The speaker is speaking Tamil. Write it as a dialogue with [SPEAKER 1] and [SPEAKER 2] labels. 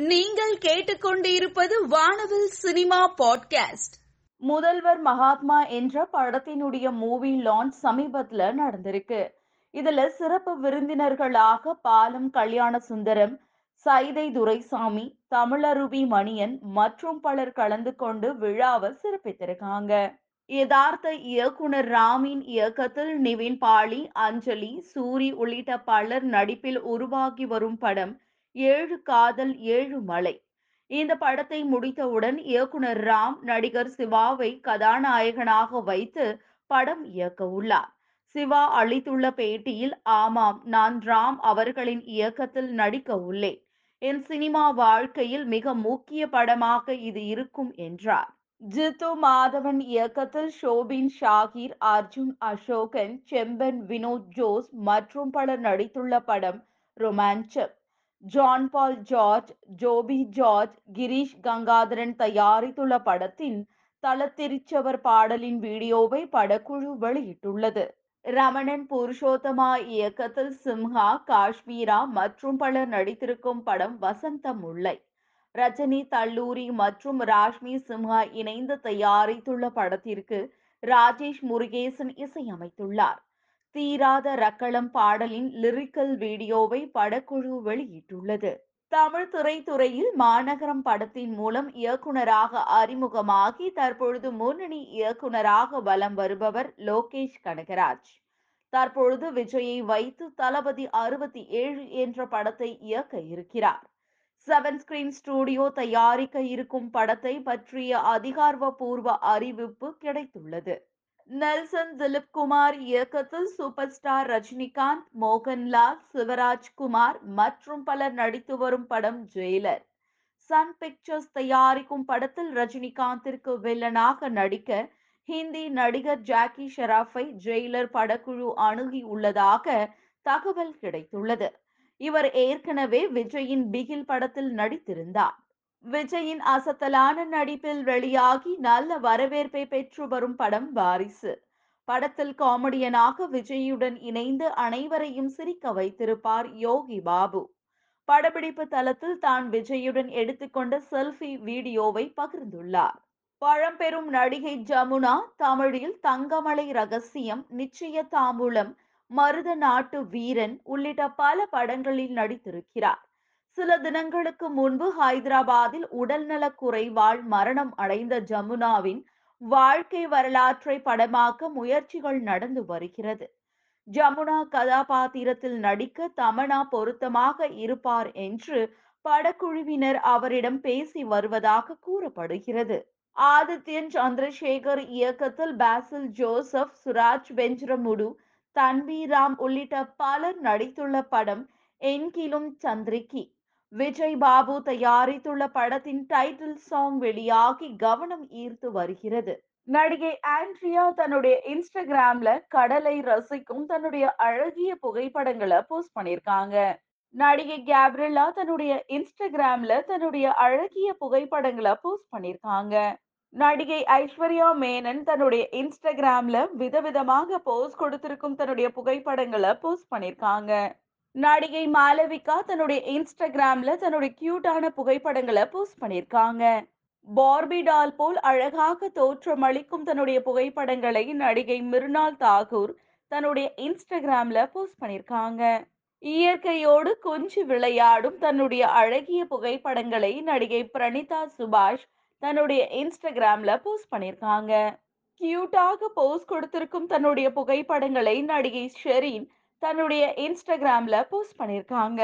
[SPEAKER 1] நீங்கள் கேட்டுக்கொண்டிருப்பது வானவில் சினிமா பாட்காஸ்ட்.
[SPEAKER 2] முதல்வர் மகாத்மா என்ற படத்தினுடைய மூவி லான்ச் சமீபத்துல நடந்திருக்கு. இதுல சிறப்பு விருந்தினர்களாக பாலம் கல்யாண சுந்தரம் சைதை துரைசாமி தமிழருவி மணியன் மற்றும் பலர் கலந்து கொண்டு விழாவை சிறப்பித்திருக்காங்க. யதார்த்த இயக்குனர் ராமின் இயக்கத்தில் நிவின் பாலி அஞ்சலி சூரி உள்ளிட்ட பலர் நடிப்பில் உருவாகி வரும் படம் ஏழு காதல் ஏழு மலை. இந்த படத்தை முடித்தவுடன் இயக்குனர் ராம் நடிகர் சிவாவை கதாநாயகனாக வைத்து படம் இயக்க உள்ளார். சிவா அளித்துள்ள பேட்டியில் ஆமாம் நான் ராம் அவர்களின் இயக்கத்தில் நடிக்க உள்ளேன். என் சினிமா வாழ்க்கையில் மிக முக்கிய படமாக இது இருக்கும் என்றார். ஜித்து மாதவன் இயக்கத்தில் ஷோபின் ஷாகிர் அர்ஜுன் அசோகன் செம்பன் வினோத் ஜோஸ் மற்றும் பலர் நடித்துள்ள படம் Romancham John Paul George Jobi George Girish Gangadharan தயாரித்துள்ள படத்தின் தலத்திரிச்சவர் பாடலின் வீடியோவை படக்குழு வெளியிட்டுள்ளது. ரமணன் புருஷோத்தமா இயக்கத்தில் சிம்ஹா காஷ்மீரா மற்றும் பலர் நடித்திருக்கும் படம் வசந்த முல்லை. ரஜினி தல்லூரி மற்றும் ராஷ்மி சிம்ஹா இணைந்து தயாரித்துள்ள படத்திற்கு ராஜேஷ் முருகேசன் இசையமைத்துள்ளார். தீராத ரக்களம் பாடலின் லிரிக்கல் வீடியோவை படக்குழு வெளியிட்டுள்ளது. தமிழ் திரைத்துறையில் மாநகரம் படத்தின் மூலம் இயக்குனராக அறிமுகமாகி தற்பொழுது முன்னணி இயக்குனராக வலம் வருபவர் லோகேஷ் கனகராஜ். தற்பொழுது விஜயை வைத்து தளபதி அறுபத்தி ஏழு என்ற படத்தை இயக்க இருக்கிறார். செவன் ஸ்கிரீன் ஸ்டூடியோ தயாரிக்க இருக்கும் படத்தை பற்றிய அதிகாரப்பூர்வ அறிவிப்பு கிடைத்துள்ளது. நெல்சன் திலீப் குமார் இயக்கத்தில் சூப்பர் ஸ்டார் ரஜினிகாந்த் மோகன்லால் சிவராஜ்குமார் மற்றும் பலர் நடித்து வரும் படம் ஜெயிலர் சன் பிக்சர்ஸ் தயாரிக்கும் படத்தில் ரஜினிகாந்திற்கு வில்லனாக நடிக்க ஹிந்தி நடிகர் ஜாக்கி ஷெராஃபை ஜெயிலர் படக்குழு அணுகி உள்ளதாக தகவல் கிடைத்துள்ளது. இவர் ஏற்கனவே விஜயின் பிகில் படத்தில் நடித்திருந்தார். விஜயின் அசத்தலான நடிப்பில் வெளியாகி நல்ல வரவேற்பை பெற்று வரும் படம் வாரிசு. படத்தில் காமெடியனாக விஜயுடன் இணைந்து அனைவரையும் சிரிக்க வைத்திருப்பார் யோகி பாபு. படப்பிடிப்பு தளத்தில் தான் விஜயுடன் எடுத்துக்கொண்ட செல்ஃபி வீடியோவை பகிர்ந்துள்ளார். பழம்பெரும் நடிகை ஜமுனா தமிழில் தங்கமலை ரகசியம் நிச்சய தாம்பூலம் மருத நாட்டு வீரன் உள்ளிட்ட பல படங்களில் நடித்திருக்கிறார். சில தினங்களுக்கு முன்பு ஹைதராபாத்தில் உடல்நலக் குறைவால் மரணம் அடைந்த ஜமுனாவின் வாழ்க்கை வரலாற்றை படமாக்க முயற்சிகள் நடந்து வருகிறது. ஜமுனா கதாபாத்திரத்தில் நடிக்க தமனா பொருத்தமாக இருப்பார் என்று படக்குழுவினர் அவரிடம் பேசி வருவதாக கூறப்படுகிறது. ஆதித்யன் சந்திரசேகர் இயக்கத்தில் பாசில் ஜோசப் சுராஜ் வெஞ்சிரமுடு தன்வீராம் உள்ளிட்ட பலர் நடித்துள்ள படம் என்கிலும் சந்திரிகி விஜய் பாபு தயாரித்துள்ள படத்தின் டைட்டில் சாங் வெளியாகி கவனம் ஈர்த்து வருகிறது. நடிகை ஆண்ட்ரியா தன்னுடைய இன்ஸ்டாகிராம்ல கடலை ரசிக்கும் தன்னுடைய அழகிய புகைப்படங்களை போஸ்ட் பண்ணிருக்காங்க நடிகை கேப்ரில்லா தன்னுடைய இன்ஸ்டாகிராம்ல தன்னுடைய அழகிய புகைப்படங்களை போஸ்ட் பண்ணிருக்காங்க நடிகை ஐஸ்வர்யா மேனன் தன்னுடைய இன்ஸ்டாகிராம்ல விதவிதமாக போஸ்ட் கொடுத்திருக்கும் தன்னுடைய புகைப்படங்களை போஸ்ட் பண்ணிருக்காங்க நடிகை மாலவிகா தன்னுடைய இன்ஸ்டாகிராம்ல தன்னுடைய கியூட்டான புகைப்படங்களை போஸ்ட் பண்ணியிருக்காங்க. பார்பி டால் போல் அழகாக தோற்றமளிக்கும் தன்னுடைய புகைப்படங்களை நடிகை மிருனால் தாகூர் தன்னுடைய இன்ஸ்டாகிராம்ல போஸ்ட் பண்ணியிருக்காங்க. இயற்கையோடு கொஞ்சி விளையாடும் தன்னுடைய அழகிய புகைப்படங்களை நடிகை பிரணிதா சுபாஷ் தன்னுடைய இன்ஸ்டாகிராம்ல போஸ்ட் பண்ணியிருக்காங்க. கியூட்டாக போஸ்ட் கொடுத்திருக்கும் தன்னுடைய புகைப்படங்களை நடிகை ஷெரீன் தன்னுடைய இன்ஸ்டாகிராம்ல போஸ்ட் பண்ணிருக்காங்க.